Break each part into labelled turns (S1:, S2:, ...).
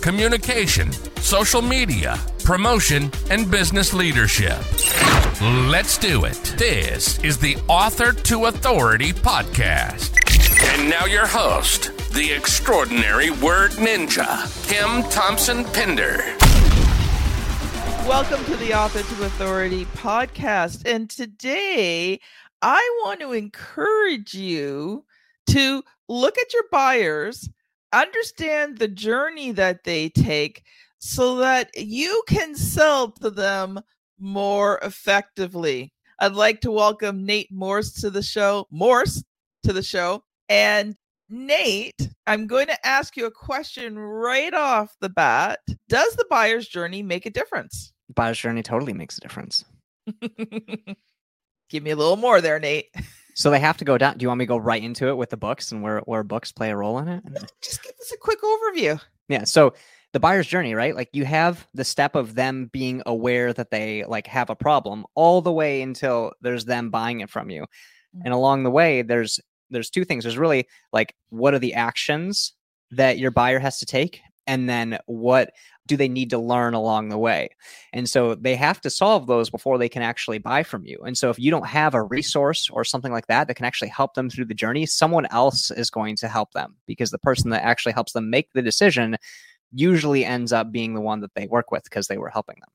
S1: communication, social media, promotion, and business leadership. Let's do it. This is the Author to Authority podcast. And now, your host, the extraordinary word ninja, Kim Thompson Pinder.
S2: Welcome to the Author to Authority podcast. And today I want to encourage you to look at your buyers, understand the journey that they take so that you can sell to them more effectively. I'd like to welcome Nate Morse to the show. Morse to the show. And Nate, I'm going to ask you a question right off the bat. Does the buyer's journey make a difference?
S3: Buyer's journey totally makes a difference.
S2: Give me a little more there, Nate.
S3: So they have to go down. Do you want me to go right into it with the books and where, where books play a role in it?
S2: Just give us a quick overview.
S3: Yeah. So the buyer's journey, right? Like you have the step of them being aware that they like have a problem all the way until there's them buying it from you.
S2: Mm.
S3: And along the way, there's there's two things. There's really like what are the actions that your buyer has to take? And then what do they need to learn along the way? And so they have to solve those before they can actually buy from you. And so if you don't have a resource or something like that that can actually help them through the journey, someone else is going to help them because the person that actually helps them make the decision usually ends up being the one that they work with because they were helping them.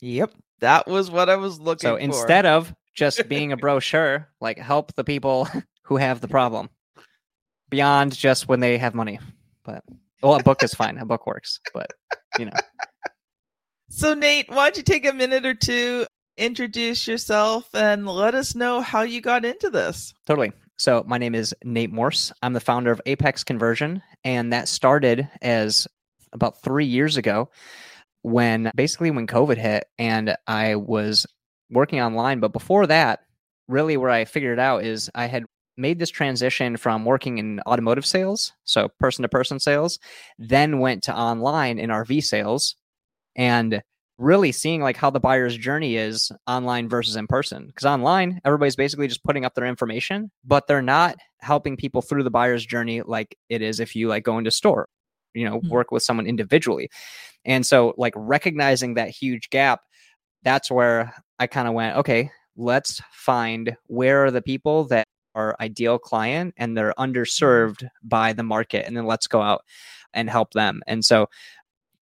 S2: Yep. That was what I was looking for.
S3: So
S2: for.
S3: instead of just being a brochure, like help the people who have the problem beyond just when they have money. But well, a book is fine. A book works, but you know,
S2: So, Nate, why don't you take a minute or two, introduce yourself, and let us know how you got into this?
S3: totally. So my name is Nate Morse. I'm the founder of Apex Conversion, and that started as about three years ago when basically when COVID hit and I was working online. But before that, really where I figured it out is I had made this transition from working in automotive sales, so person to person sales, then went to online in RV sales and really seeing like how the buyer's journey is online versus in person because online everybody's basically just putting up their information but they're not helping people through the buyer's journey like it is if you like go into store you know
S2: Mhm.
S3: work with someone individually and so like recognizing that huge gap that's where i kind of went okay let's find where are the people that are ideal client and they're mm-hmm. underserved by the market and then let's go out and help them. And so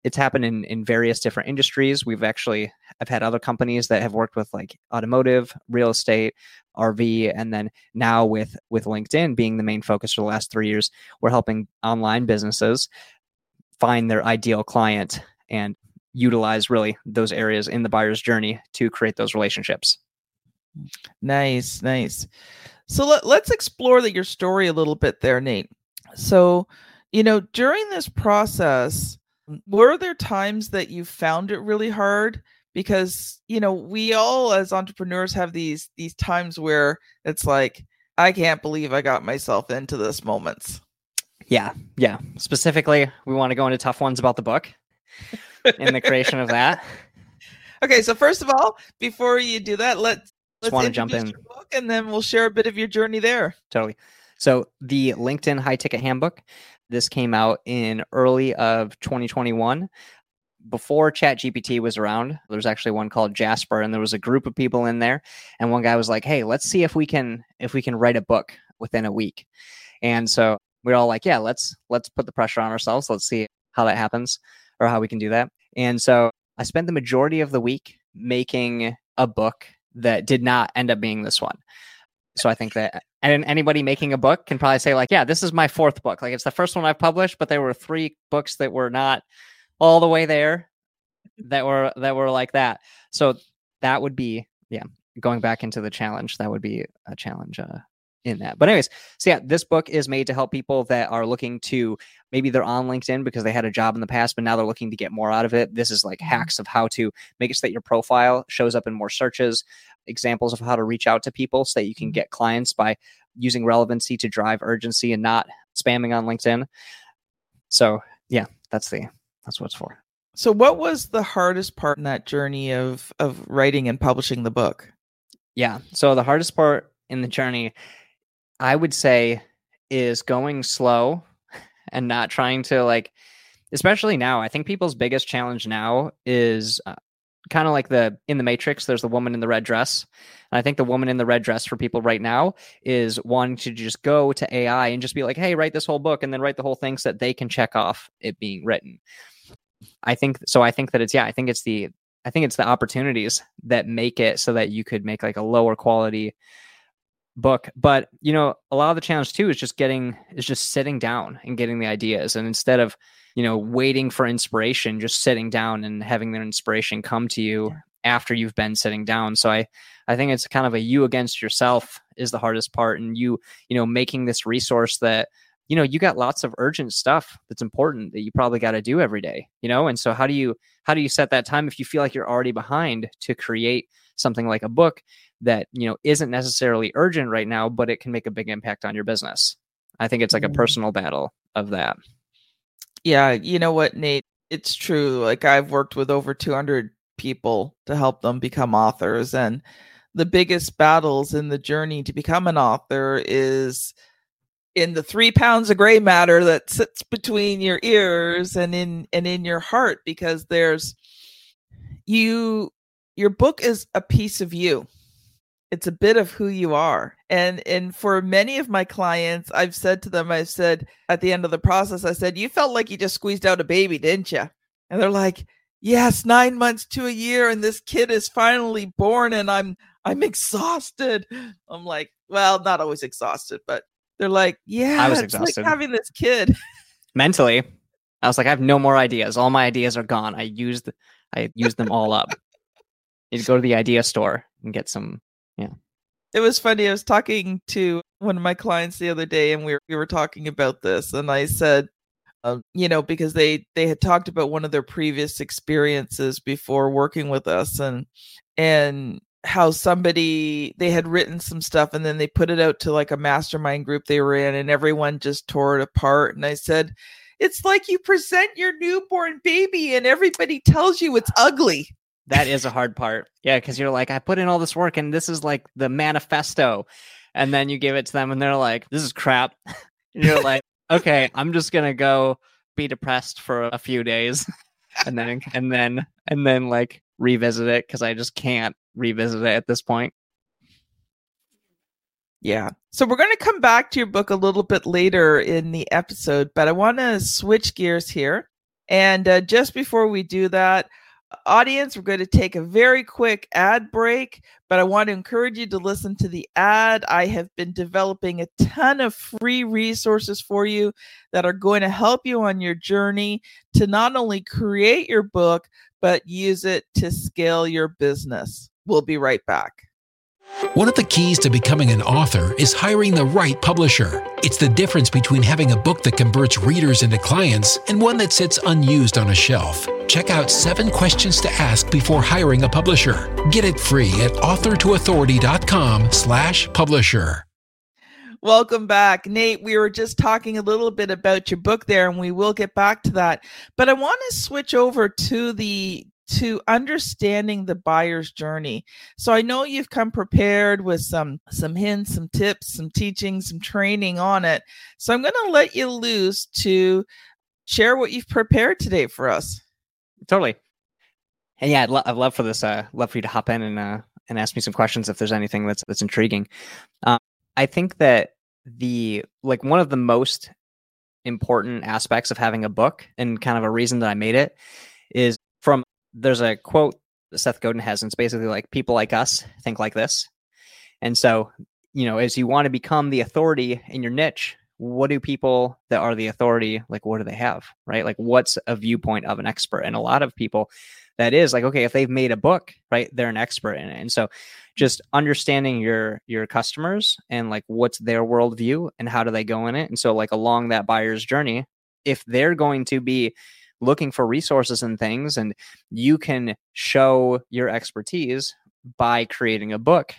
S3: it's happened in in various different industries. We've actually i've had other companies that have worked with like automotive real estate rv and then now with with linkedin being the main focus for the last three years we're helping online businesses find their ideal client and utilize really those areas in the buyer's journey to create those relationships.
S2: Nice, nice. So let, let's explore the, your story a little bit there, Nate. So, you know, during this process, were there times that you found it really hard? Because, you know, we all as entrepreneurs have these these times where it's like, I can't believe I got myself into this moments.
S3: yeah yeah specifically we want to go into tough ones about the book and the creation of that
S2: Okay, so first of all, before you do that, let's let's
S3: wanna jump in.
S2: book and then we'll share a bit of your journey there.
S3: totally. So the linkedin high ticket handbook this came out in early of 2021 before chat gpt was around there was actually one called jasper and there was a group of people in there and one guy was like hey let's see if we can if we can write a book within a week. And so we are all like yeah let's let's put the pressure on ourselves. Let's see how that happens or how we can do that. And so i spent the majority of the week making a book that did not end up being this one. So i think that and anybody making a book can probably say like yeah this is my fourth book. Like it's the first one i've published but there were three books that were not all the way there that were that were like that. So that would be yeah going back into the challenge that would be a challenge uh in that. But anyways, so yeah, this book is made to help people that are looking to maybe they're on LinkedIn because they had a job in the past, but now they're looking to get more out of it. This is like mm-hmm. hacks of how to make it so that your profile shows up in more searches, examples of how to reach out to people so that you can mm-hmm. get clients by using relevancy to drive urgency and not spamming on LinkedIn. So yeah, that's the that's what it's for.
S2: So what was the hardest part in that journey of of writing and publishing the book?
S3: Yeah. So the hardest part in the journey I would say is going slow and not trying to like especially now. I think people's biggest challenge now is uh, kind of like the in the matrix there's the woman in the red dress and i think the woman in the red dress for people right now is wanting to just go to ai and just be like hey write this whole book and then write the whole thing so that they can check off it being written i think so i think that it's yeah i think it's the i think it's the opportunities that make it so that you could make like a lower quality book but you know a lot of the challenge too is just getting is just sitting down and getting the ideas. And instead of you know waiting for inspiration just sitting down and having their inspiration come to you after you've been sitting down. So i i think it's kind of a you against yourself is the hardest part. And you you know making this resource that you know you got lots of urgent stuff that's important that you probably got to do every day you know? And so how do you how do you set that time if you feel like you're already behind to create something like a book that you know isn't necessarily urgent right now but it can make a big impact on your business. I think it's like a mm-hmm. personal battle of that.
S2: Yeah you know what nate? It's true like i've worked with over 200 people to help them become authors and the biggest battles in the journey to become an author is in the three pounds of gray matter that sits between your ears and in and in your heart because there's you your book is a piece of you. It's a bit of who you are. And and for many of my clients i've said to them i've said at the end of the process i said you felt like you just squeezed out a baby didn't you and they're like yes 9 months to a year and this kid is finally born and i'm i'm exhausted. I'm like well not always exhausted but they're like yeah i was exhausted like having this kid.
S3: Mentally i was like i have no more ideas. All my ideas are gone. I used i used them all up you go to the idea store and get some yeah.
S2: It was funny. I was talking to one of my clients the other day, and we were, we were talking about this, and I said, uh, you know, because they they had talked about one of their previous experiences before working with us, and and how somebody they had written some stuff and then they put it out to like a mastermind group they were in and everyone just tore it apart and i said it's like you present your newborn baby and everybody tells you it's ugly
S3: that is a hard part. Yeah, because you're like, I put in all this work and this is like the manifesto. And then you give it to them and they're like, this is crap. and you're like, okay, I'm just gonna go be depressed for a few days and then and then and then like revisit it because I just can't revisit it at this point.
S2: Yeah. So we're going to come back to your book a little bit later in the episode, but I want to switch gears here. And uh, just before we do that, audience, we're going to take a very quick ad break, but I want to encourage you to listen to the ad. I have been developing a ton of free resources for you that are going to help you on your journey to not only create your book, but use it to scale your business. We'll be right back.
S4: One of the keys to becoming an author is hiring the right publisher. It's the difference between having a book that converts readers into clients and one that sits unused on a shelf. Check out seven questions to ask before hiring a publisher. Get it free at authortoauthority.com slash publisher.
S2: Welcome back. Nate, we were just talking a little bit about your book there, and we will get back to that. But I want to switch over to the to understanding the buyer's journey. So I know you've come prepared with some some hints, some tips, some teaching, some training on it. So I'm going to let you loose to share what you've prepared today for us.
S3: Totally. And yeah, I'd, lo- I'd love for this. Uh, love for you to hop in and uh, and ask me some questions if there's anything that's that's intriguing. Um, I think that the like one of the most important aspects of having a book and kind of a reason that I made it is from there's a quote that Seth Godin has, and it's basically like people like us think like this. And so, you know, as you want to become the authority in your niche, what do people that are the authority like what do they have right? Like what's a viewpoint of an expert? And a lot of people that is like okay if they've made a book right they're an expert in it. And so just understanding your your customers and like what's their worldview and how do they go in it. And so like along that buyer's journey if they're going to be looking for resources and things and you can show your expertise by creating a book.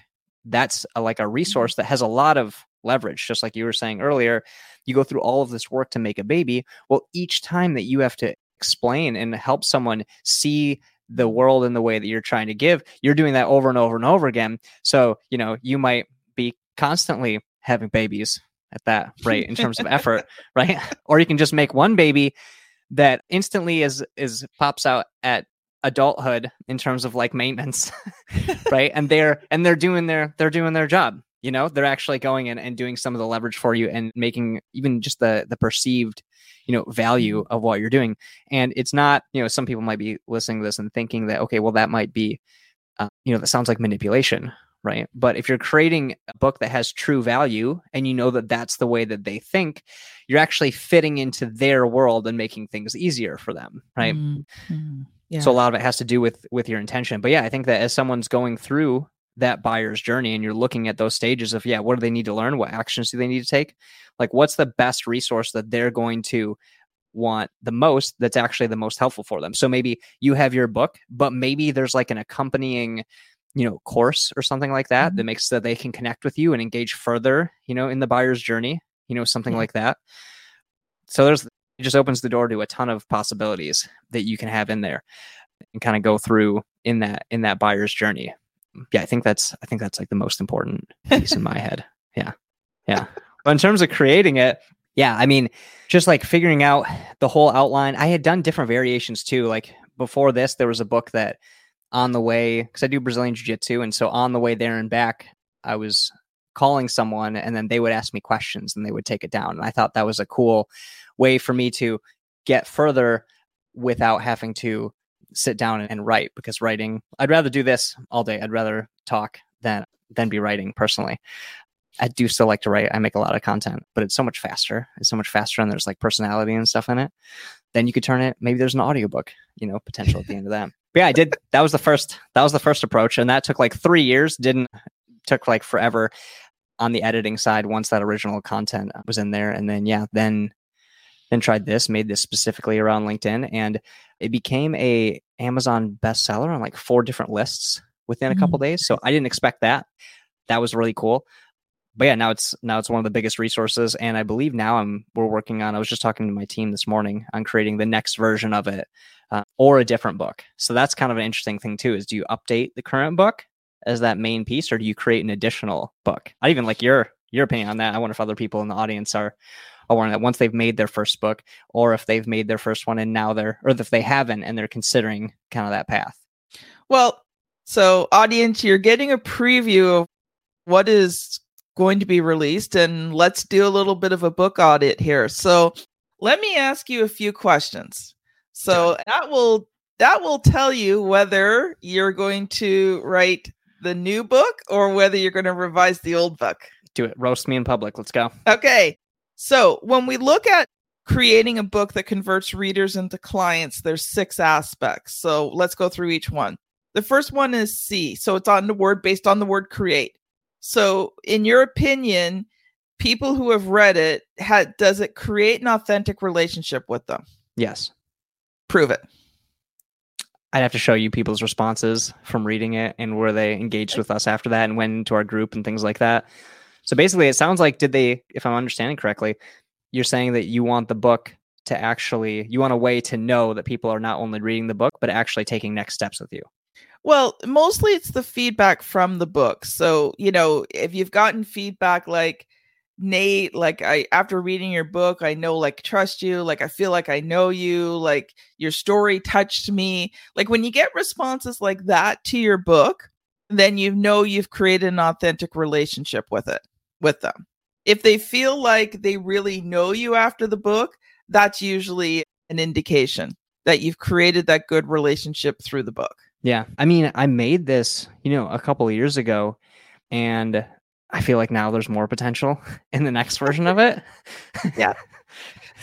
S3: That's a, like a
S2: Mm-hmm.
S3: resource that has a lot of leverage just like you were saying earlier. You go through all of this work to make a baby. Well each time that you have to explain and help someone see the world in the way that you're trying to give you're doing that over and over and over again. So you know you might be constantly having babies at that rate in terms of effort right? Or you can just make one baby that instantly is is pops out at adulthood in terms of like maintenance right? And they're and they're doing their they're doing their job you know? They're actually going in and doing some of the leverage for you and making even just the the perceived you know value of what you're doing. And it's not you know some people might be listening to this and thinking that okay well that might be uh, you know that sounds like manipulation right but if you're creating a book that has true value and you know that that's the way that they think you're actually fitting into their world and making things easier for them right
S2: Mhm. Yeah.
S3: so a lot of it has to do with with your intention. But yeah, I think that as someone's going through that buyer's journey and you're looking at those stages of yeah, what do they need to learn? What actions do they need to take? Like what's the best resource that they're going to want the most that's actually the most helpful for them. So maybe you have your book, but maybe there's like an accompanying you know course or something like that mm-hmm. that makes so that they can connect with you and engage further you know in the buyer's journey you know something
S2: Yeah.
S3: like that. So there's it just opens the door to a ton of possibilities that you can have in there and kind of go through in that in that buyer's journey. Yeah i think that's i think that's like the most important piece in my head. Yeah. Yeah. But in terms of creating it yeah i mean just like figuring out the whole outline i had done different variations too. Like before this there was a book that on the way because i do brazilian jiu-jitsu and so on the way there and back i was calling someone and then they would ask me questions and they would take it down and i thought that was a cool way for me to get further without having to sit down and write because writing i'd rather do this all day. I'd rather talk than than be writing personally i do still like to write. I make a lot of content but it's so much faster. It's so much faster and there's like personality and stuff in it. Then you could turn it maybe there's an audiobook you know potential at the end of that. But yeah i did that was the first that was the first approach and that took like three years. Didn't took like forever on the editing side once that original content was in there. And then yeah then then tried this made this specifically around linkedin and it became a amazon bestseller on like four different lists within a couple mm. days. So i didn't expect that. That was really cool but yeah now it's now it's one of the biggest resources. And i believe now i'm we're working on i was just talking to my team this morning on creating the next version of it uh, or a different book. So that's kind of an interesting thing too is do you update the current book as that main piece or do you create an additional book? I even like your your opinion on that. I wonder if other people in the audience are are wondering that once they've made their first book or if they've made their first one and now they're or if they haven't and they're considering kind of that path.
S2: Well, so audience, you're getting a preview of what is going to be released, and let's do a little bit of a book audit here. So let me ask you a few questions. So that will that will tell you whether you're going to write the new book or whether you're going to revise the old book.
S3: do it roast me in public let's go
S2: Okay. So when we look at creating a book that converts readers into clients, there's six aspects. So let's go through each one. The first one is C. So it's on the word based on the word create. So in your opinion, people who have read it, ha- does it create an authentic relationship with them?
S3: yes
S2: Prove it.
S3: I'd have to show you people's responses from reading it and where they engaged with us after that and went into our group and things like that. So basically, it sounds like did they, if I'm understanding correctly, you're saying that you want the book to actually, you want a way to know that people are not only reading the book but actually taking next steps with you.
S2: Well, mostly it's the feedback from the book. So, you know, if you've gotten feedback like, Nate, like I after reading your book, I know like trust you, like I feel like I know you, like your story touched me. Like when you get responses like that to your book, then you know you've created an authentic relationship with it, with them. If they feel like they really know you after the book, that's usually an indication that you've created that good relationship through the book.
S3: Yeah. I mean, I made this, you know, a couple of years ago and I feel like now there's more potential in the next version of it. Yeah.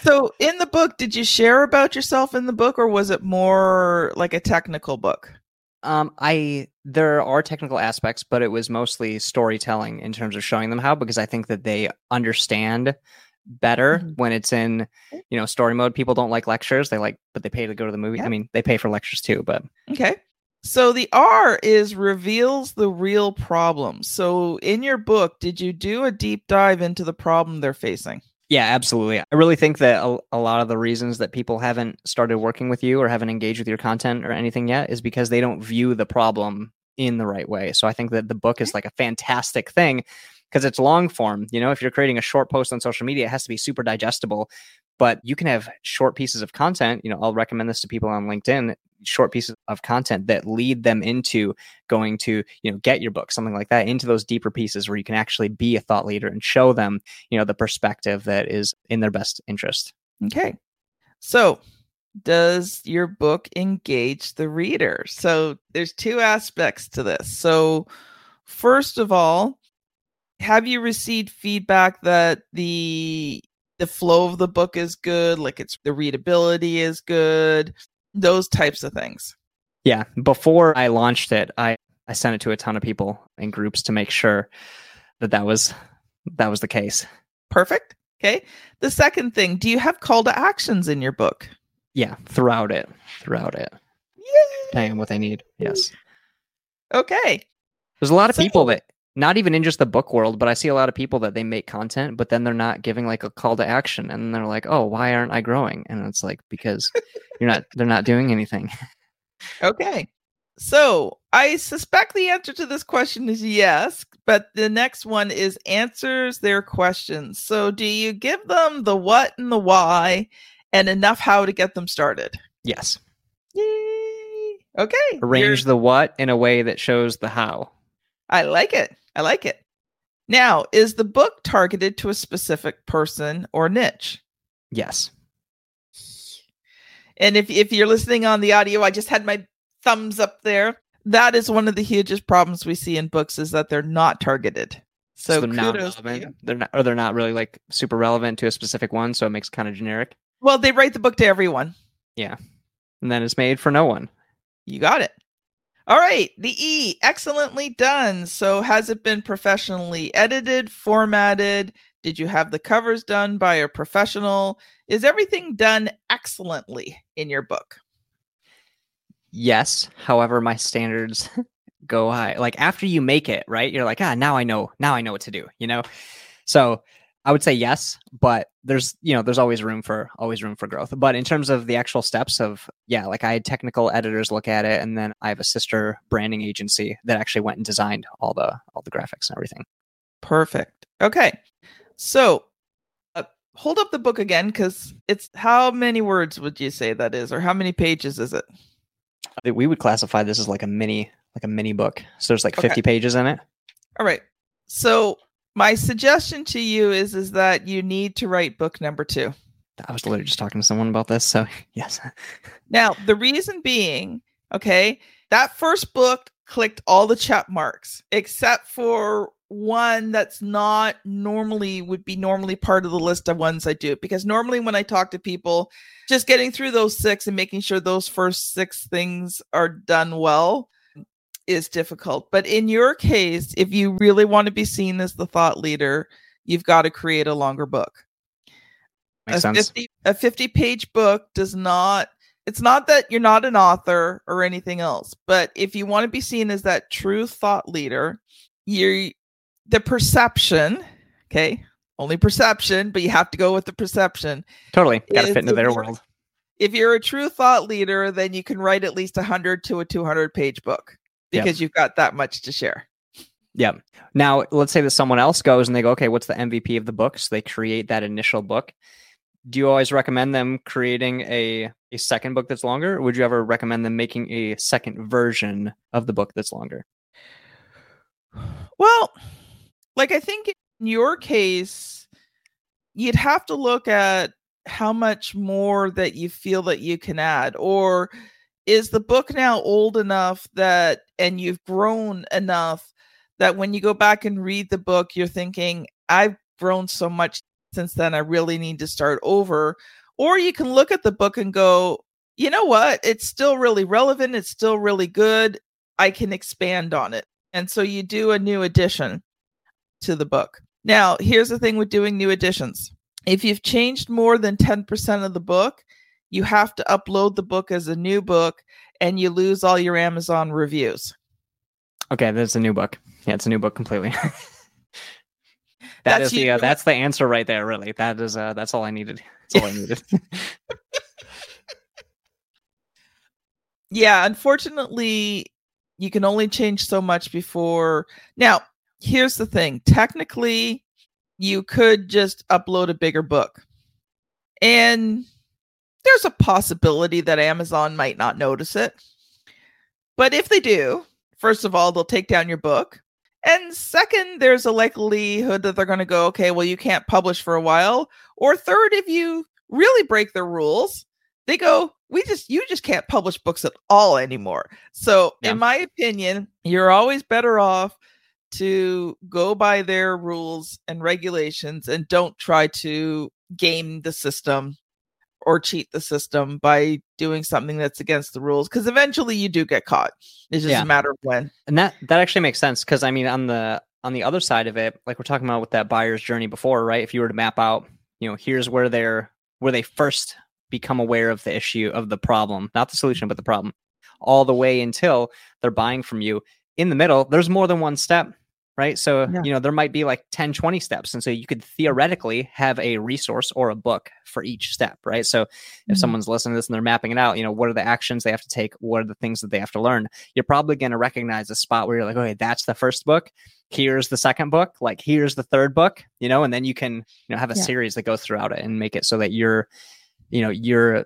S2: So, in the book, did you share about yourself in the book, or was it more like a technical book?
S3: Um, I there are technical aspects, but it was mostly storytelling in terms of showing them how because I think that they understand better
S2: Mhm.
S3: when it's in you know story mode. People don't like lectures; they like, but they pay to go to the movie.
S2: Yeah.
S3: I mean, they pay for lectures too, but
S2: Okay. So the R is reveals the real problem. So in your book, did you do a deep dive into the problem they're facing?
S3: Yeah, absolutely. I really think that a, a lot of the reasons that people haven't started working with you or haven't engaged with your content or anything yet is because they don't view the problem in the right way. So I think that the book is like a fantastic thing because it's long form. You know, if you're creating a short post on social media, it has to be super digestible. But you can have short pieces of content. You know, I'll recommend this to people on LinkedIn short pieces of content that lead them into going to you know get your book something like that into those deeper pieces where you can actually be a thought leader and show them you know the perspective that is in their best interest
S2: Okay. So does your book engage the reader? So there's two aspects to this. So first of all, have you received feedback that the the flow of the book is good, like it's the readability is good, those types of things?
S3: yeah before i launched it i i sent it to a ton of people in groups to make sure that that was that was the case
S2: Perfect. Okay. The second thing, do you have call to actions in your book?
S3: yeah throughout it throughout it
S2: Yay!
S3: paying them what they need yes
S2: Okay.
S3: there's a lot of people that not even in just the book world but i see a lot of people that they make content but then they're not giving like a call to action and they're like oh why aren't i growing and it's like because you're not they're not doing anything
S2: Okay. So I suspect the answer to this question is yes, but the next one is answers their questions. So do you give them the what and the why and enough how to get them started?
S3: yes
S2: Yay. Okay.
S3: arrange
S2: you're-
S3: the what in a way that shows the how
S2: I like it. I like it. Now, is the book targeted to a specific person or niche?
S3: yes
S2: And if if you're listening on the audio, I just had my thumbs up there. That is one of the hugest problems we see in books is that they're not targeted. So,
S3: they're not
S2: kudos to
S3: relevant. They're not, or they're not really like super relevant to a specific one, so it makes kind of generic.
S2: Well, they write the book to everyone. Yeah.
S3: And then it's made for no one.
S2: You got it. All right, the E, excellently done. So, has it been professionally edited, formatted? Did you have the covers done by a professional? Is everything done excellently in your book?
S3: Yes, however, my standards go high. Like after you make it, right? You're like, ah, now I know. Now I know what to do. You know. So I would say yes, but there's you know there's always room for always room for growth. But in terms of the actual steps of yeah, like I had technical editors look at it, and then I have a sister branding agency that actually went and designed all the all the graphics and everything.
S2: Perfect. Okay. So, uh, hold up the book again because it's how many words would you say that is, or how many pages is it?
S3: We would classify this as like a mini like a mini book. So there's like
S2: Okay.
S3: 50 pages in it.
S2: All right. So, my suggestion to you is is that you need to write book number two.
S3: I was literally just talking to someone about this. So yes.
S2: Now, the reason being, okay, that first book clicked all the check marks except for one that's not normally would be normally part of the list of ones I do because normally when I talk to people just getting through those six and making sure those first six things are done well is difficult. But in your case, if you really want to be seen as the thought leader, you've got to create a longer book
S3: Makes
S2: a
S3: sense.
S2: 50 a 50 page book does not it's not that you're not an author or anything else but if you want to be seen as that true thought leader you're the perception okay only perception but you have to go with the perception
S3: Totally. Got to fit into their world.
S2: if you're a true thought leader then you can write at least 100 to a 200 page book Because you've got that much to share
S3: Yeah. Now, let's say that someone else goes and they go, okay, what's the MVP of the book? So they create that initial book. Do you always recommend them creating a, a second book that's longer? Or would you ever recommend them making a second version of the book that's longer?
S2: Well, like I think in your case, you'd have to look at how much more that you feel that you can add, or is the book now old enough that and you've grown enough that when you go back and read the book, you're thinking, I've grown so much since then, I really need to start over. Or you can look at the book and go, you know what? It's still really relevant. It's still really good. I can expand on it. And so you do a new edition to the book. Now, here's the thing with doing new editions if you've changed more than 10% of the book, you have to upload the book as a new book and you lose all your Amazon reviews.
S3: Okay, that's a new book. Yeah, it's a new book completely. that
S2: That's
S3: is the uh, that's the answer right there. Really, that is uh, that's all I needed. That's all I needed.
S2: Yeah, unfortunately, you can only change so much before. Now, here's the thing technically, you could just upload a bigger book. And there's a possibility that Amazon might not notice it. But if they do, first of all, they'll take down your book. And second, there's a likelihood that they're going to go, okay, well, you can't publish for a while. Or third, if you really break their rules, they go, we just, you just can't publish books at all anymore. So,
S3: Yeah.
S2: in my opinion, you're always better off to go by their rules and regulations and don't try to game the system or cheat the system by doing something that's against the rules because eventually you do get caught. It's just
S3: Yeah.
S2: a matter of when.
S3: and that that actually makes sense because I mean, on the on the other side of it, like we're talking about with that buyer's journey before, right? If you were to map out, you know, here's where they're where they first become aware of the issue of the problem, not the solution, but the problem, all the way until they're buying from you. In the middle, there's more than one step, right? So,
S2: Yeah.
S3: you know, there might be like 10, 20 steps. And so you could theoretically have a resource or a book for each step, right? So if
S2: Mhm.
S3: someone's listening to this and they're mapping it out, you know, what are the actions they have to take? What are the things that they have to learn? You're probably going to recognize a spot where you're like, okay, that's the first book. Here's the second book. Like, here's the third book, you know, and then you can, you know, have a
S2: Yeah.
S3: series that goes throughout it and make it so that you're, you know, you're,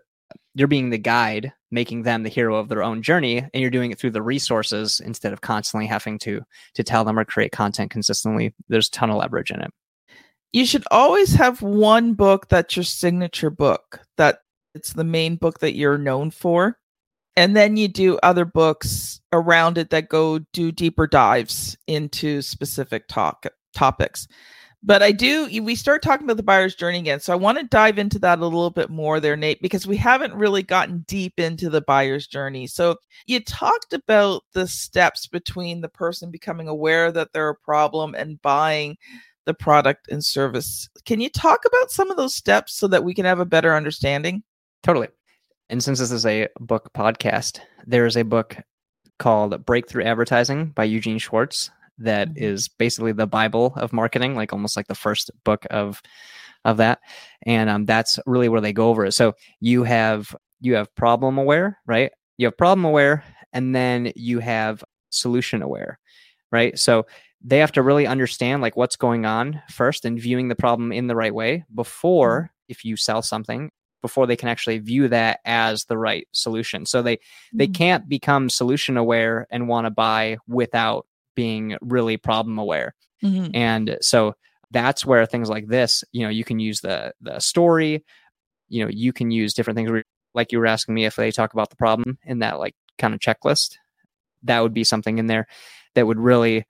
S3: you're being the guide, making them the hero of their own journey, and you're doing it through the resources instead of constantly having to to tell them or create content consistently. There's a ton of leverage in it.
S2: you should always have one book that's your signature book that it's the main book that you're known for and then you do other books around it that go do deeper dives into specific talk topics but i do we start talking about the buyer's journey again so i want to dive into that a little bit more there nate because we haven't really gotten deep into the buyer's journey so you talked about the steps between the person becoming aware that they're a problem and buying the product and service. Can you talk about some of those steps so that we can have a better understanding?
S3: Totally. And since this is a book podcast, there is a book called Breakthrough Advertising by Eugene Schwartz that is
S2: Mhm.
S3: basically the Bible of marketing, like almost like the first book of of that. And um, that's really where they go over it. So you have you have problem aware, right? You have problem aware, and then you have solution aware, right? So they have to really understand like what's going on first and viewing the problem in the right way before if you sell something before they can actually view that as the right solution so they they
S2: Mhm.
S3: can't become solution aware and want to buy without being really problem aware.
S2: Mhm.
S3: and so that's where things like this you know you can use the the story. You know you can use different things like you were asking me if they talk about the problem in that like kind of checklist that would be something in there that would really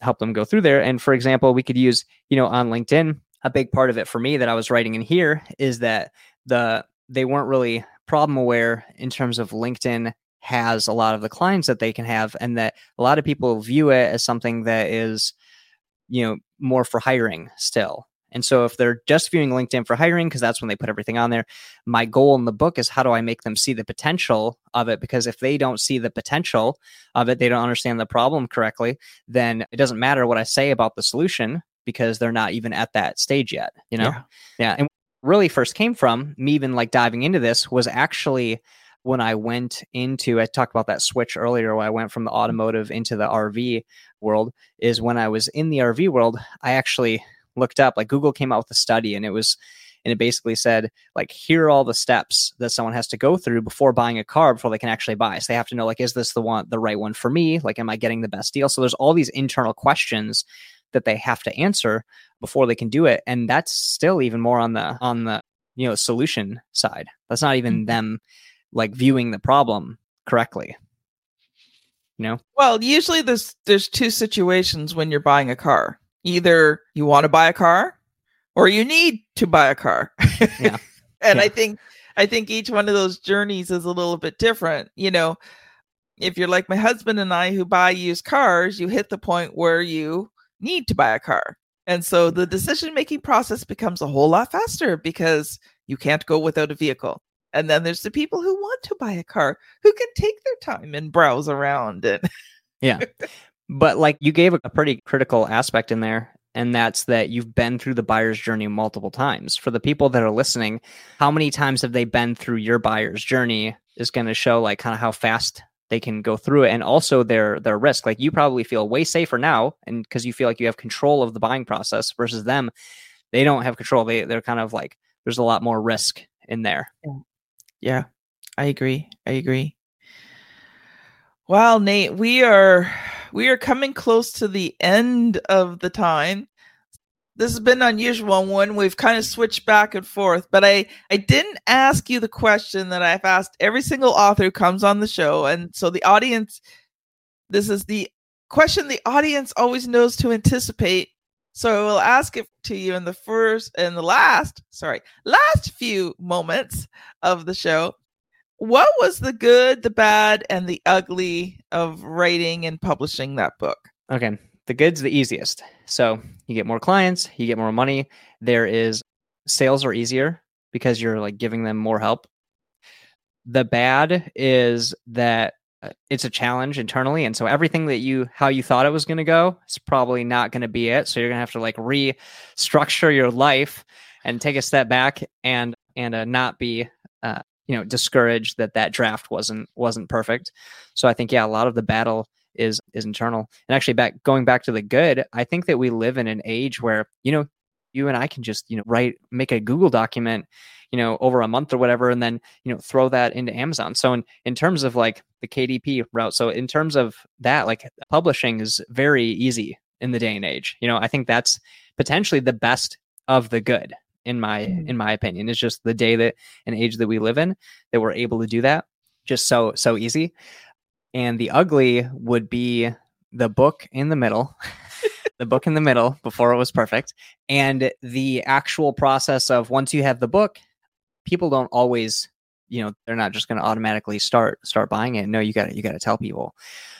S3: help them go through there. And for example we could use you know on linkedin a big part of it for me that i was writing in here is that the they weren't really problem aware in terms of linkedin has a lot of the clients that they can have and that a lot of people view it as something that is you know more for hiring still. And so if they're just viewing linkedin for hiring because that's when they put everything on there my goal in the book is how do i make them see the potential of it? Because if they don't see the potential of it they don't understand the problem correctly then it doesn't matter what i say about the solution because they're not even at that stage yet you know?
S2: Yeah.
S3: yeah and really first came from me even like diving into this was actually when I went into I talked about that switch earlier when I went from the automotive into the RV world is when I was in the RV world I actually looked up like Google came out with a study and it was and it basically said like here are all the steps that someone has to go through before buying a car before they can actually buy. So they have to know like is this the one the right one for me? Like am I getting the best deal? So there's all these internal questions that they have to answer before they can do it and that's still even more on the on the you know solution side. That's not even
S2: Mhm.
S3: them like viewing the problem correctly You know,
S2: Well, usually there's there's two situations when you're buying a car. Either you want to buy a car or you need to buy a car.
S3: Yeah.
S2: and I think I think each one of those journeys is a little bit different. You know, if you're like my husband and I who buy used cars, you hit the point where you need to buy a car. And so the decision making process becomes a whole lot faster because you can't go without a vehicle. And then there's the people who want to buy a car who can take their time and browse around and Yeah.
S3: but like you gave a pretty critical aspect in there, and that's that you've been through the buyer's journey multiple times. For the people that are listening, how many times have they been through your buyer's journey is going to show like kind of how fast they can go through it and also their their risk like you probably feel way safer now and because you feel like you have control of the buying process versus them they don't have control they they're kind of like there's a lot more risk in there
S2: Yeah, I agree. I agree. Well, Nate, we are we are coming close to the end of the time. This has been an unusual one. We've kind of switched back and forth, but I I didn't ask you the question that I've asked every single author who comes on the show, and so the audience. This is the question the audience always knows to anticipate. So I will ask it to you in the first and the last, sorry, last few moments of the show. What was the good, the bad, and the ugly of writing and publishing that book?
S3: Okay. The good's the easiest. So you get more clients, you get more money. There is sales are easier because you're like giving them more help. The bad is that it's a challenge internally. And so everything that you, how you thought it was going to go, is probably not going to be it. So you're going to have to like restructure your life and take a step back and, and uh, not be, uh, you know, discouraged that that draft wasn't, wasn't perfect. So I think, yeah, a lot of the battle is is internal. And actually back going back to the good, I think that we live in an age where, you know, you and I can just, you know, write make a Google document, you know, over a month or whatever and then, you know, throw that into Amazon. So in in terms of like the KDP route, so in terms of that, like publishing is very easy in the day and age. You know, I think that's potentially the best of the good in my
S2: Mhm.
S3: in my opinion. It's just the day that and age that we live in that we're able to do that just so so easy and the ugly would be the book in the middle the book in the middle before it was perfect and the actual process of once you have the book people don't always you know they're not just going to automatically start start buying it. No you got to you got to tell people.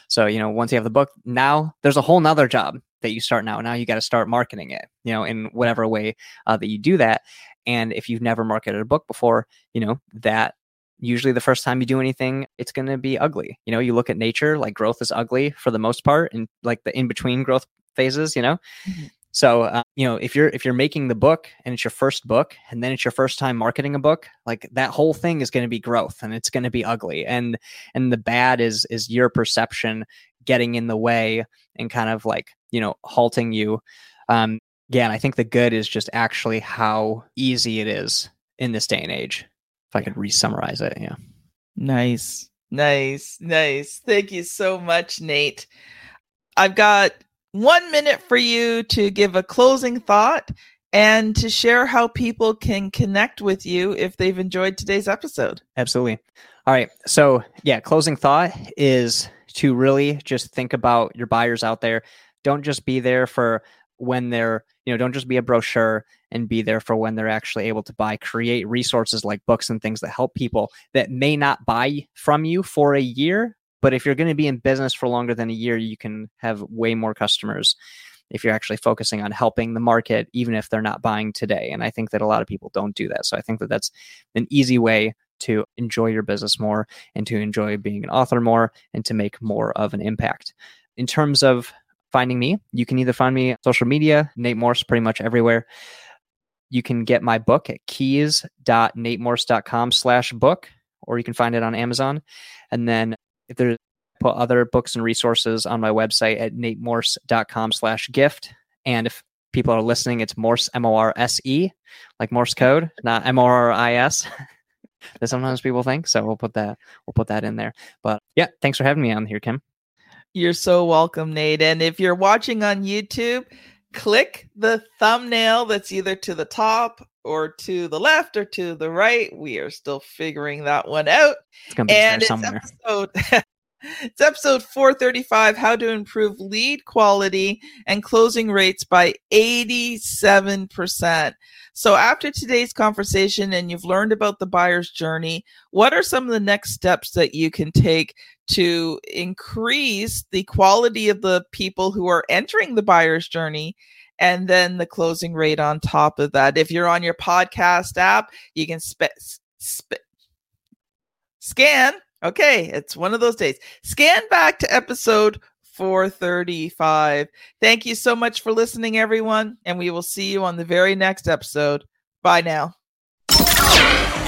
S3: So you know once you have the book now there's a whole nother job that you start now. Now you got to start marketing it you know in whatever way uh, that you do that. And if you've never marketed a book before you know that usually the first time you do anything it's going to be ugly. You know you look at nature like growth is ugly for the most part and like the in between growth phases you know?
S2: Mhm.
S3: So uh, you know if you're if you're making the book and it's your first book and then it's your first time marketing a book like that whole thing is going to be growth and it's going to be ugly and and the bad is is your perception getting in the way and kind of like you know halting you um yeah and i think the good is just actually how easy it is in this day and age if I could re-summarize it. Yeah.
S2: Nice, nice, nice. Thank you so much, Nate. I've got one minute for you to give a closing thought and to share how people can connect with you if they've enjoyed today's episode.
S3: Absolutely. All right. So, yeah, closing thought is to really just think about your buyers out there. Don't just be there for when they're, you know, don't just be a brochure and be there for when they're actually able to buy. Create resources like books and things that help people that may not buy from you for a year. But if you're going to be in business for longer than a year, you can have way more customers if you're actually focusing on helping the market, even if they're not buying today. And I think that a lot of people don't do that. So I think that that's an easy way to enjoy your business more and to enjoy being an author more and to make more of an impact. In terms of finding me, you can either find me on social media, Nate Morse, pretty much everywhere. You can get my book at keys.natemorse.com slash book, or you can find it on Amazon. And then if there's put other books and resources on my website at natemorse.com slash gift. And if people are listening, it's Morse, M O R S E, like Morse code, not M O R I S. that sometimes people think. So we'll put that we'll put that in there. But yeah, thanks for having me on here, Kim.
S2: You're so welcome, Nate. And if you're watching on YouTube, click the thumbnail that's either to the top or to the left or to the right. We are still figuring that one out.
S3: It's gonna be there
S2: and it's episode It's episode 435 How to Improve Lead Quality and Closing Rates by 87%. So, after today's conversation and you've learned about the buyer's journey, what are some of the next steps that you can take to increase the quality of the people who are entering the buyer's journey? And then the closing rate on top of that. If you're on your podcast app, you can spe- spe- scan Okay, it's one of those days. Scan back to episode 435. Thank you so much for listening, everyone, and we will see you on the very next episode. Bye now.